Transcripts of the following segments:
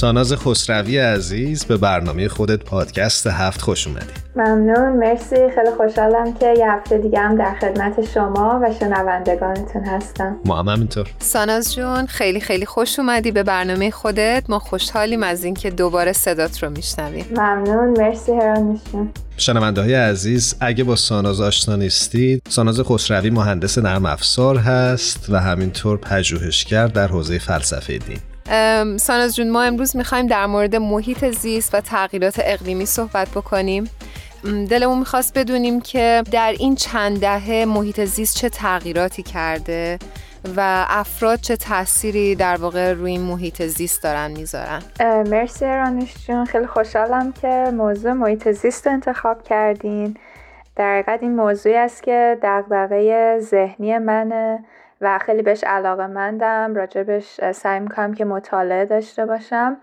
ساناز خسروی عزیز به برنامه خودت پادکست هفت خوش اومدی. ممنون مرسی. خیلی خوشحالم که یه هفته دیگه هم در خدمت شما و شنوندگانتون هستم. ما هم همینطور. ساناز جون خیلی خیلی خوش اومدی به برنامه خودت. ما خوشحالیم از اینکه دوباره صدات رو میشنویم. ممنون مرسی هرانشون شنونده های عزیز اگه با ساناز آشنا نیستید ساناز خسروی مهندس نرم افزار هست و همینطور پژوهشگر در حوزه فلسفه دین. ساناز جون ما امروز می‌خوایم در مورد محیط زیست و تغییرات اقلیمی صحبت بکنیم. دلمون می‌خواست بدونیم که در این چند دهه محیط زیست چه تغییراتی کرده و افراد چه تأثیری در واقع روی این محیط زیست دارن می‌ذارن. مرسی رانش جون. خیلی خوشحالم که موضوع محیط زیست انتخاب کردین. در این موضوعی است که دغدغه ذهنی منه. و خیلی بهش علاقه مندم. راجبش سعی می‌کنم که مطالعه داشته باشم.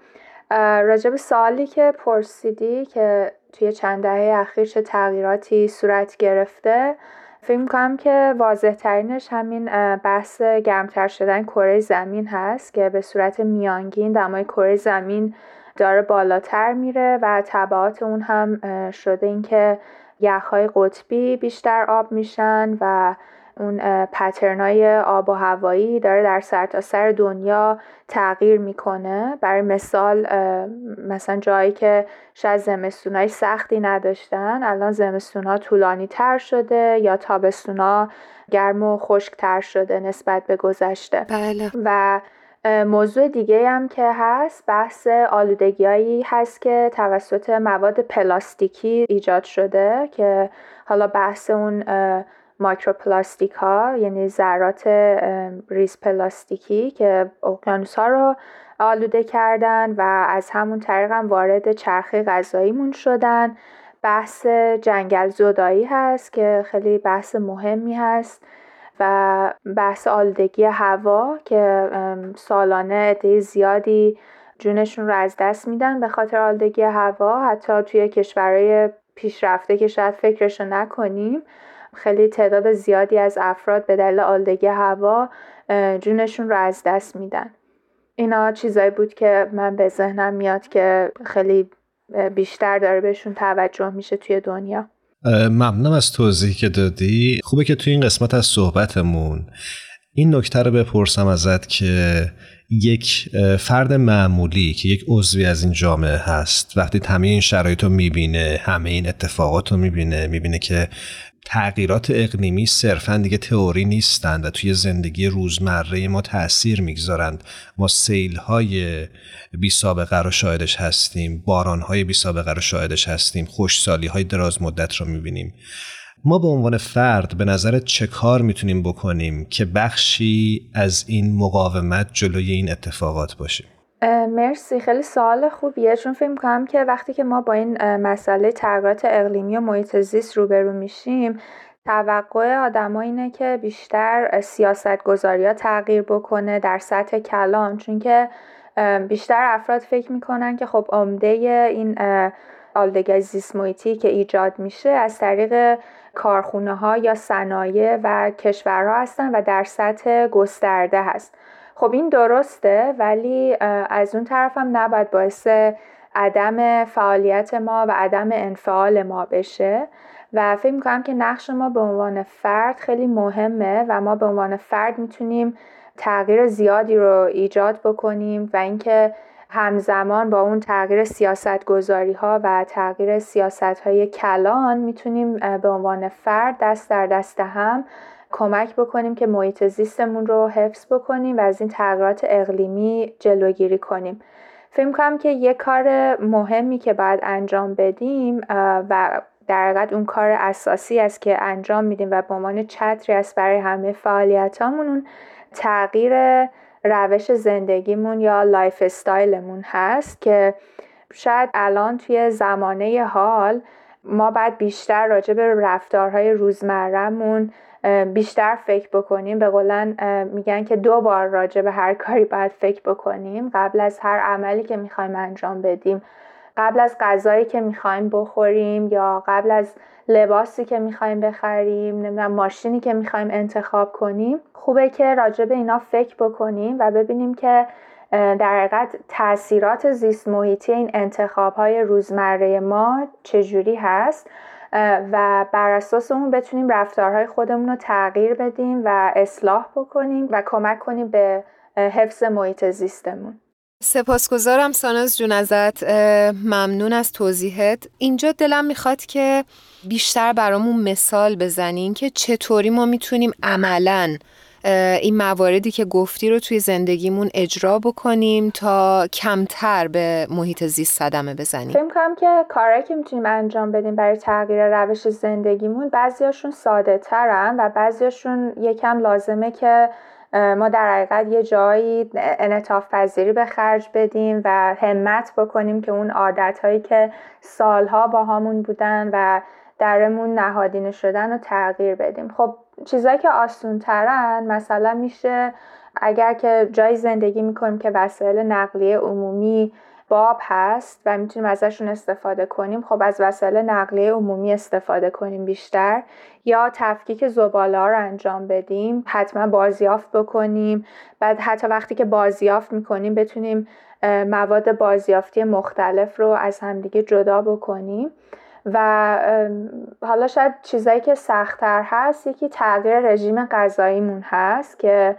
راجب سوالی که پرسیدی که توی چند دهه اخیر چه تغییراتی صورت گرفته فکر می‌کنم که واضح ترینش همین بحث گرمتر شدن کره زمین هست که به صورت میانگین دمای کره زمین داره بالاتر میره و طبعات اون هم شده اینکه یخهای قطبی بیشتر آب میشن و اون پترنای آب و هوایی داره در سرتاسر سر دنیا تغییر می‌کنه برای مثال مثلا جایی که شاید زمستونای سختی نداشتن الان زمستونها طولانی تر شده یا تابستونا گرم و خشک تر شده نسبت به گذشته بله. و موضوع دیگه هم که هست بحث آلودگیایی هست که توسط مواد پلاستیکی ایجاد شده که حالا بحث اون microplastic ها یعنی ذرات ریز پلاستیکی که اقیانوس ها رو آلوده کردن و از همون طریق هم وارد چرخه غذاییمون شدن. بحث جنگل زدایی هست که خیلی بحث مهمی هست و بحث آلودگی هوا که سالانه عده زیادی جونشون رو از دست میدن به خاطر آلودگی هوا. حتی توی کشورهای پیشرفته که شاید فکرشو نکنیم خیلی تعداد زیادی از افراد به دلیل آلودگی هوا جونشون رو از دست میدن. اینا چیزایی بود که من به ذهنم میاد که خیلی بیشتر داره بهشون توجه میشه توی دنیا. ممنونم از توضیحی که دادی. خوبه که توی این قسمت از صحبتمون این نکته رو بپرسم ازت که یک فرد معمولی که یک عضوی از این جامعه هست وقتی همه این شرایط رو می‌بینه همه این اتفاقات رو می‌بینه می‌بینه که تغییرات اقلیمی صرفا دیگه تئوری نیستند و توی زندگی روزمره ما تاثیر می‌گذارند. ما سیل های بی سابقه رو شاهدش هستیم باران های بی سابقه رو شاهدش هستیم خوشسالی های دراز مدت رو می‌بینیم. ما به عنوان فرد به نظر چه کار می‌تونیم بکنیم که بخشی از این مقاومت جلوی این اتفاقات باشیم مرسی. خیلی سوال خوبیه. چون فکر کنم که وقتی که ما با این مسئله تغییرات اقلیمی و محیط زیست روبرو میشیم توقع آدما اینه که بیشتر سیاست گذاری تغییر بکنه در سطح کلان. چون که بیشتر افراد فکر می‌کنن که خب عمده این آلودگی زیست محیطی که ایجاد میشه از طریق کارخونه ها یا صنایع و کشورها هستن و در سطح گسترده هست. خب این درسته ولی از اون طرف هم نباید باعث عدم فعالیت ما و عدم انفعال ما بشه. و فکر می‌کنم که نقش ما به عنوان فرد خیلی مهمه و ما به عنوان فرد می‌تونیم تغییر زیادی رو ایجاد بکنیم و اینکه همزمان با اون تغییر سیاست گذاری ها و تغییر سیاست های کلان می‌تونیم به عنوان فرد دست در دست هم کمک بکنیم که محیط زیستمون رو حفظ بکنیم و از این تغییرات اقلیمی جلوگیری کنیم. فکر کنم که یه کار مهمی که باید انجام بدیم و در حقیقت اون کار اساسی است که انجام میدیم و به عنوان چتری است برای همه فعالیتامون اون تغییر روش زندگیمون یا lifestyle مون هست که شاید الان توی زمانه حال ما باید بیشتر راجع به رفتارهای روزمرهمون بیشتر فکر بکنیم. به قولن میگن که دو بار راجع به هر کاری باید فکر بکنیم. قبل از هر عملی که می‌خوایم انجام بدیم. قبل از غذایی که می‌خوایم بخوریم یا قبل از لباسی که می‌خوایم بخریم نمی‌دونم ماشینی که می‌خوایم انتخاب کنیم. خوبه که راجع به اینا فکر بکنیم و ببینیم که در حقیقت تاثیرات زیست محیطی این انتخاب های روزمره ما چجوری هست. و بر اساس اون بتونیم رفتارهای خودمون رو تغییر بدیم و اصلاح بکنیم و کمک کنیم به حفظ محیط زیستمون. سپاسگزارم ساناز جون ازت. ممنون از توضیحت. اینجا دلم می‌خواد که بیشتر برامون مثال بزنین که چطوری ما می‌تونیم عملا این مواردی که گفتی رو توی زندگیمون اجرا بکنیم تا کمتر به محیط زیست صدمه بزنیم. فکر کنم که کارهایی که می‌تونیم انجام بدیم برای تغییر روش زندگیمون بعضیاشون ساده ترن و بعضیاشون یکم لازمه که ما در حقیقت یه جایی انعطاف پذیری به خرج بدیم و همت بکنیم که اون عادت هایی که سالها با همون بودن و درمون نهادینه شدن رو تغییر بدیم. خب چیزایی که آسون ترن مثلا میشه اگر که جای زندگی می‌کنیم که وسایل نقلیه عمومی باب هست و می‌تونیم ازشون استفاده کنیم خب از وسایل نقلیه عمومی استفاده کنیم بیشتر. یا تفکیک زباله رو انجام بدیم حتما بازیافت بکنیم. بعد حتی وقتی که بازیافت می‌کنیم بتونیم مواد بازیافتی مختلف رو از همدیگه جدا بکنیم. و حالا شاید چیزایی که سختتر هست یکی تغییر رژیم غذاییمون هست که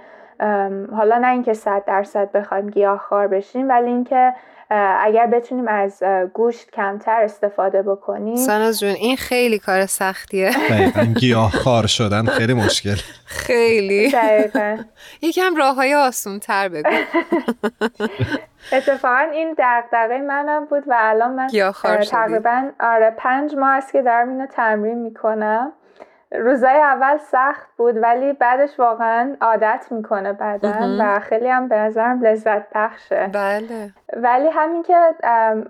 حالا نه اینکه صد درصد بخوایم گیاهخوار بشیم ولی اینکه اگر بتونیم از گوشت کمتر استفاده بکنیم. ساناز جون این خیلی کار سختیه. گیاه خار شدن خیلی مشکل. خیلی. یکم راه های آسون تر بگو. اتفاقا این دقدقه منم بود و الان من تقریبا آره پنج ماه است که دارم اینو تمرین می‌کنم. روزای اول سخت بود ولی بعدش واقعا عادت می‌کنه بدن و خیلی هم به نظرم لذت بخشه. بله. ولی همین که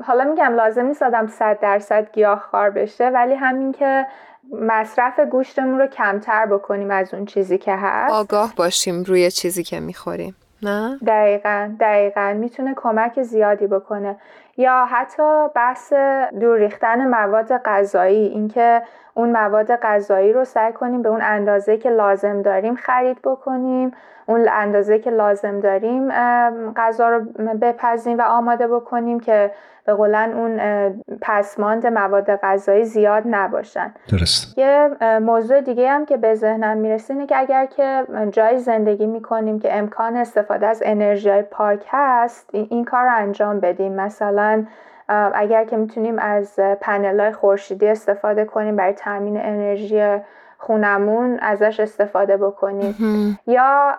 حالا میگم لازم نیست آدم صد درصد گیاهخوار بشه ولی همین که مصرف گوشتمون رو کمتر بکنیم از اون چیزی که هست. آگاه باشیم روی چیزی که می‌خوریم نه؟ دقیقا دقیقا. می‌تونه کمک زیادی بکنه. یا حتی بحث دور ریختن مواد غذایی اینکه اون مواد غذایی رو سعی کنیم به اون اندازه که لازم داریم خرید بکنیم اون اندازه که لازم داریم غذا رو بپزیم و آماده بکنیم که به قولن اون پسماند مواد غذایی زیاد نباشن. درست. یه موضوع دیگه هم که به ذهنم می‌رسه اینه که اگر که جای زندگی می‌کنیم که امکان استفاده از انرژی پاک هست این کار رو انجام بدیم. مثلا اگر که می‌تونیم از پنل های خورشیدی استفاده کنیم برای تامین انرژی خونمون ازش استفاده بکنیم. یا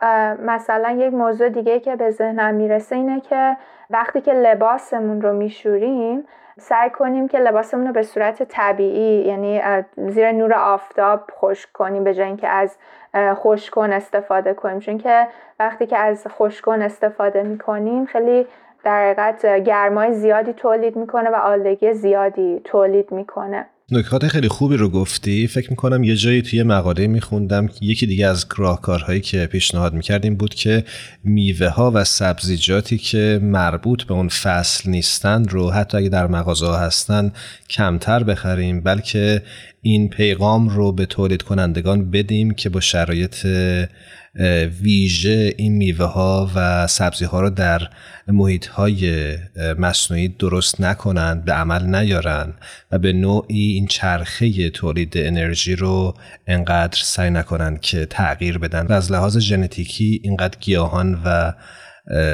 مثلا یک موضوع دیگه که به ذهنم می‌رسه اینه که وقتی که لباسمون رو میشوریم سعی کنیم که لباسمون رو به صورت طبیعی یعنی زیر نور آفتاب خشک کنیم به جای اینکه از خشکن استفاده کنیم. چون که وقتی که از خشکن استفاده می‌کنیم خیلی در حقیقت گرمای زیادی تولید می‌کنه و آلودگی زیادی تولید می‌کنه. نکات خیلی خوبی رو گفتی. فکر می‌کنم یه جایی توی مقاله میخوندم. یکی دیگه از راهکارهایی که پیشنهاد می‌کردیم بود که میوه ها و سبزیجاتی که مربوط به اون فصل نیستن رو حتی اگه در مغازه هستن کمتر بخریم بلکه این پیغام رو به تولید کنندگان بدیم که با شرایط ویژه این میوه ها و سبزی ها رو در محیط های مصنوعی درست نکنند به عمل نیارن و به نوعی این چرخه تولید انرژی رو انقدر سعی نکنن که تغییر بدن و از لحاظ ژنتیکی اینقدر گیاهان و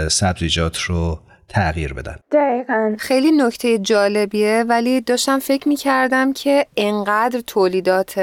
سبزیجات رو تغییر بدن. دقیقا. خیلی نکته جالبیه ولی داشتم فکر می کردم که انقدر تولیدات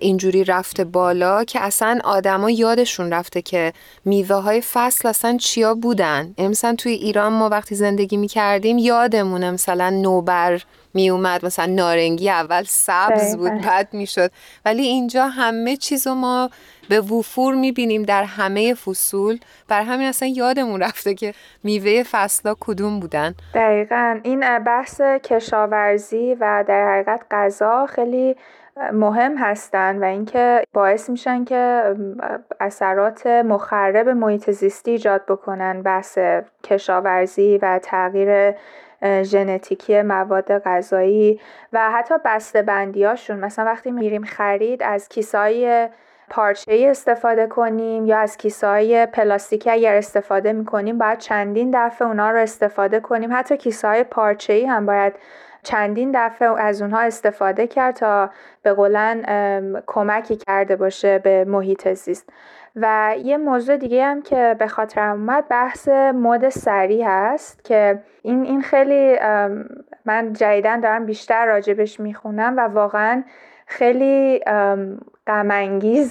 اینجوری رفته بالا که اصلا آدما یادشون رفته که میوه های فصل اصلا چیا بودن. مثلا توی ایران ما وقتی زندگی می کردیم یادمونه مثلا نوبر می اومد مثلا نارنگی اول سبز بود بعد می‌شد. ولی اینجا همه چیزو ما به وفور می‌بینیم در همه فصول. بر همین اصلا یادمون رفته که میوه فصلا کدوم بودن. دقیقا. این بحث کشاورزی و در حقیقت غذا خیلی مهم هستن و اینکه باعث میشن که اثرات مخرب محیط زیستی ایجاد بکنن بحث کشاورزی و تغییر ژنتیکی مواد غذایی و حتی بسته بندیاشون مثلا وقتی میریم خرید از کیسای پارچه ای استفاده کنیم یا از کیسه پلاستیکی اگر استفاده می کنیم باید چندین دفعه اونا رو استفاده کنیم. حتی کیسه پارچه ای هم باید چندین دفعه از اونها استفاده کرد تا به قولن کمکی کرده باشه به محیط زیست. و یه موضوع دیگه هم که به خاطر اومد بحث مد سری هست که این این خیلی من جدیدن دارم بیشتر راجبش می‌خونم و واقعا خیلی غم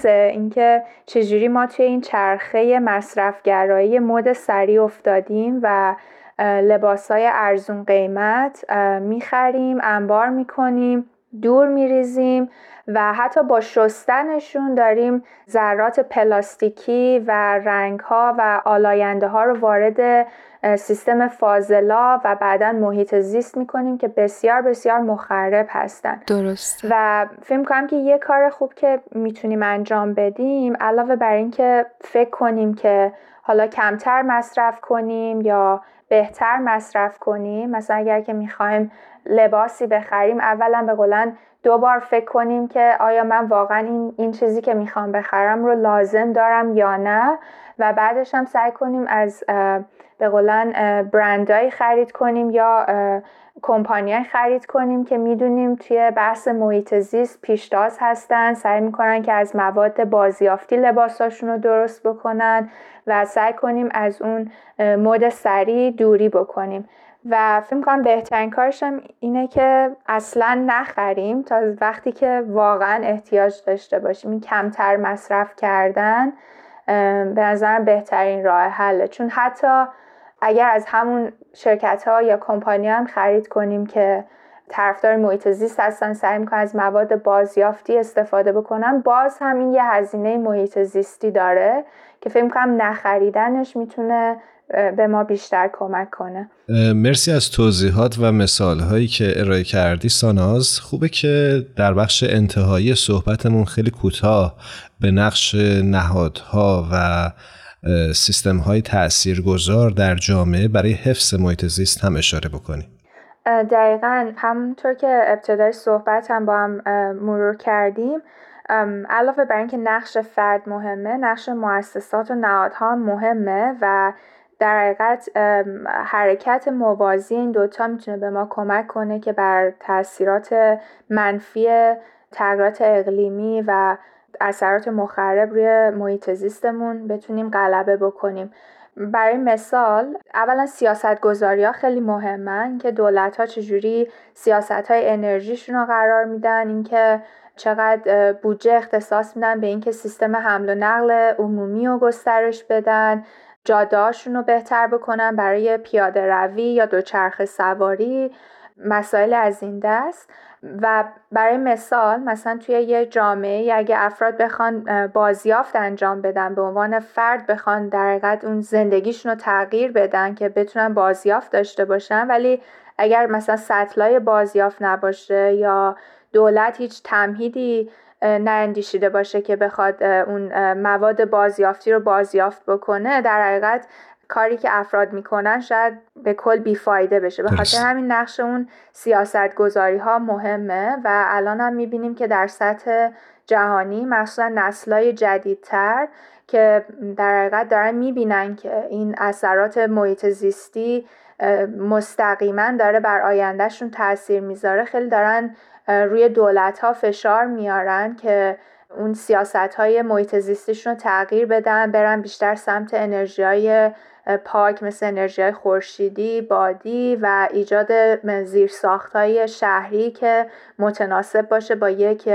اینکه چجوری ما توی این چرخه مصرفگرایی مد سری افتادیم و لباس های ارزون قیمت می‌خریم انبار می‌کنیم دور میریزیم و حتی با شستنشون داریم ذرات پلاستیکی و رنگ ها و آلاینده ها رو وارد سیستم فاضلا و بعدا محیط زیست می‌کنیم که بسیار بسیار مخرب هستن. درست. و فکر کنم که یه کار خوب که می‌تونیم انجام بدیم علاوه بر اینکه فکر کنیم که حالا کمتر مصرف کنیم یا بهتر مصرف کنیم. مثلا اگر که می‌خوایم لباسی بخریم اولا به قولن دو بار فکر کنیم که آیا من واقعا این, این چیزی که می‌خوام بخرم رو لازم دارم یا نه. و بعدش هم سعی کنیم از به قولن برندهایی خرید کنیم یا کمپانیای خرید کنیم که می‌دونیم توی بحث محیط زیست پیشتاز هستن سعی می‌کنن که از مواد بازیافتی لباساشون رو درست بکنن و سعی کنیم از اون مد سریع دوری بکنیم. و فکر کنم بهترین کارش هم اینه که اصلا نخریم تا وقتی که واقعا احتیاج داشته باشیم. این کمتر مصرف کردن به نظرم بهترین راه حله. چون حتی اگر از همون شرکت ها یا کمپانی هم خرید کنیم که طرفدار محیط زیست هستن سعی می‌کنن از مواد بازیافتی استفاده بکنن باز هم این یه هزینه محیط زیستی داره که فکر کنم نخریدنش می‌تونه به ما بیشتر کمک کنه. مرسی از توضیحات و مثال هایی که ارائه کردی ساناز. خوبه که در بخش انتهایی صحبتمون خیلی کوتاه به نقش نهادها و سیستم های تأثیر گذار در جامعه برای حفظ محیط زیست هم اشاره بکنیم. دقیقا. همونطور که ابتدای صحبت هم با هم مرور کردیم علاوه بر اینکه نقش فرد مهمه نقش مؤسسات و نهادها مهمه و در حقیقت حرکت موازی این دوتا می‌تونه به ما کمک کنه که بر تاثیرات منفی تغییرات اقلیمی و اثرات مخرب روی محیط زیستمون بتونیم غلبه بکنیم. برای مثال اولا سیاست گذاری ها خیلی مهمن که دولت ها چجوری سیاست های انرژیشون رو قرار میدن اینکه چقدر بودجه اختصاص میدن به اینکه سیستم حمل و نقل عمومی رو گسترش بدن جادهاشون رو بهتر بکنن برای پیاده روی یا دوچرخه سواری. مسائل از این دست. و برای مثال مثلا توی یه جامعه اگه افراد بخوان بازیافت انجام بدن به عنوان فرد بخوان در حقیقت اون زندگیشون رو تغییر بدن که بتونن بازیافت داشته باشن. ولی اگر مثلا سطلای بازیافت نباشه یا دولت هیچ تمهیدی ناندیشیده باشه که بخواد اون مواد بازیافتی رو بازیافت بکنه در حقیقت کاری که افراد می‌کنن شاید به کل بیفایده بشه. به خاطر همین نقش اون سیاست گذاری ها مهمه و الان هم می‌بینیم که در سطح جهانی مخصوصا نسلای جدیدتر که در حقیقت دارن می‌بینن که این اثرات محیط زیستی مستقیما داره بر آیندهشون تاثیر می‌ذاره. خیلی دارن روی دولت ها فشار میارن که اون سیاست های محیط زیستیشون رو تغییر بدن برن بیشتر سمت انرژی های پاک مثل انرژی خورشیدی، بادی و ایجاد زیرساخت های شهری که متناسب باشه با یک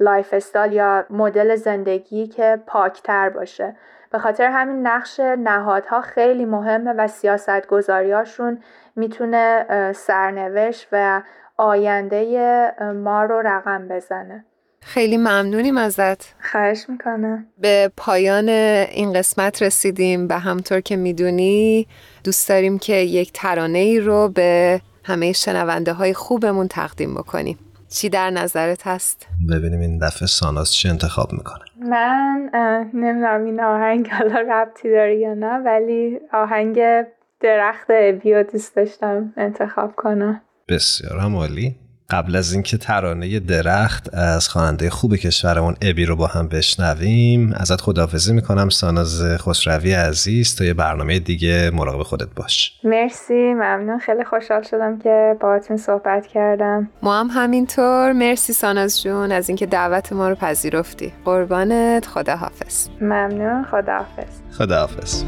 lifestyle یا مدل زندگی که پاکتر باشه. به خاطر همین نقش نهادها خیلی مهمه و سیاست گذاریاشون می‌تونه سرنوشت و آینده ما رو رقم بزنه. خیلی ممنونیم ازت. خواهش می‌کنه به پایان این قسمت رسیدیم. و همطور که می‌دونی دوست داریم که یک ترانه ای رو به همه شنونده های خوبمون تقدیم بکنیم. چی در نظرت هست؟ ببینیم این دفعه ساناز چی انتخاب می‌کنه. من نمی‌دونم این آهنگ حالا ربطی داره یا نه ولی آهنگ درخت ابیو دوست داشتم انتخاب کنم. بسیار هم عالی. قبل از اینکه ترانه درخت از خواننده خوب کشورمون ابی رو با هم بشنویم ازت خداحافظی می‌کنم ساناز خسروی عزیز تا یه برنامه دیگه مراقب خودت باش. مرسی ممنون. خیلی خوشحال شدم که باهاتون صحبت کردم. ما هم همینطور. مرسی ساناز جون از اینکه دعوت ما رو پذیرفتی. قربانت. خداحافظ. ممنون. خداحافظ. خداحافظ.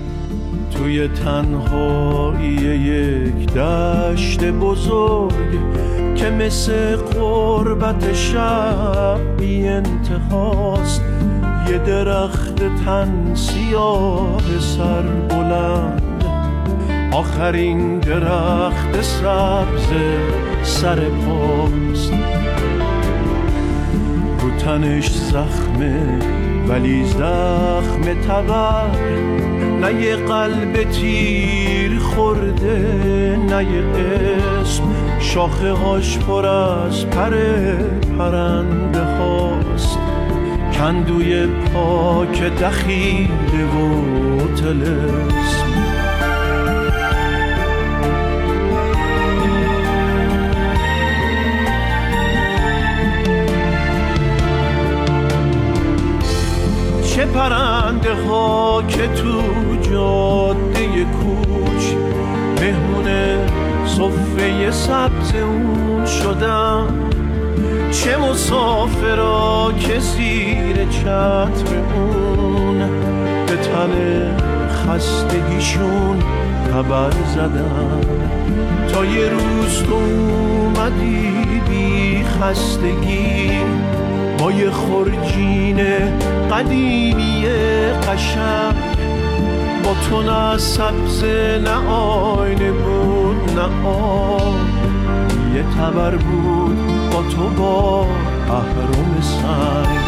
توی تنهایی یک دشت بزرگ که مثل قربت شب بی انتهاست. یه درخت تن سیاه سر بلند. آخرین درخت سبز سر پاست. رو تنش زخمه ولی زخم تبر نه قلب تیر خورده نه یه اسم شاخه هاش پر از پر پرنده هاست کندوی پاک دخیله و تلسم چه پرنده ها که تو جاده کوچ مهمونه صفه سبز اون شدن چه مسافرا که زیر چتر اون به تن خستگیشون خبر زدن تا یه روز تو اومدی بی خستگی با یه خرجین قدیمی قشنگ. با تو نه سبز نه آینه بود نه آب. یه تبر بود با تو با اهرام سنگ.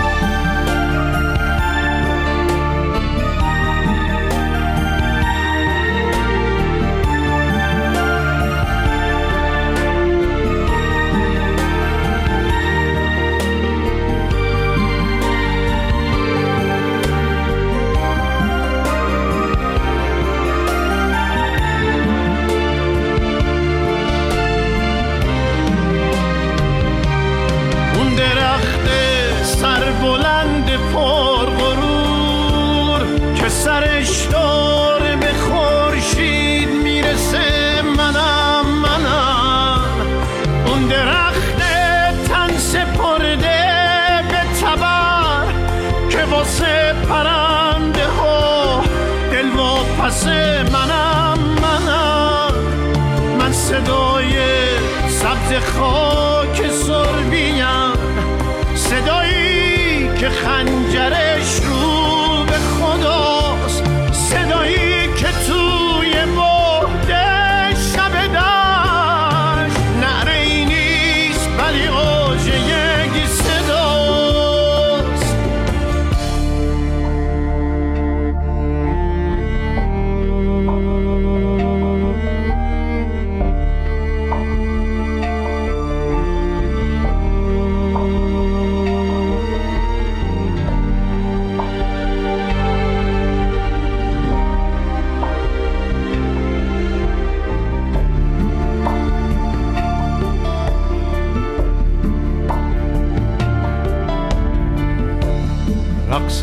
نفس منم منم. من صدای سبز خاک سربیم. صدایی که خنجره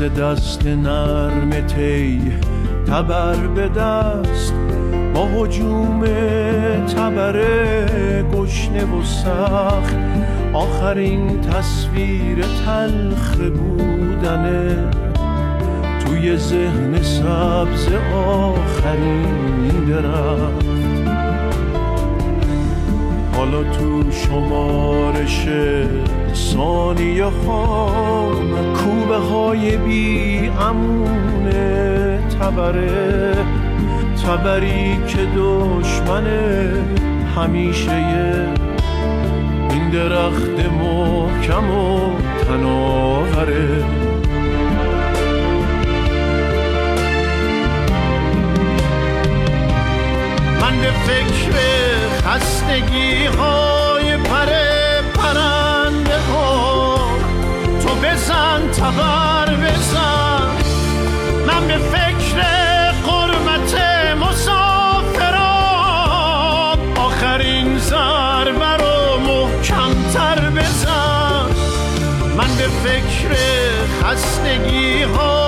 دست نرم تی تبر به دست. با حجوم تبر گشنه و سخت. آخرین تصویر تلخ بودنه توی ذهن سبز آخرین درخت حالا تو شمارش ثانیه خام کوبه های بی امونه تبره تبری که دشمن همیشه این درخت محکم و تناوره. من به فکر خستگی های پره پرند بزن تبر بزن. من به فکر قرمت مسافران آخرین ضربه رو محکمتر بزن. من به فکر خستگی های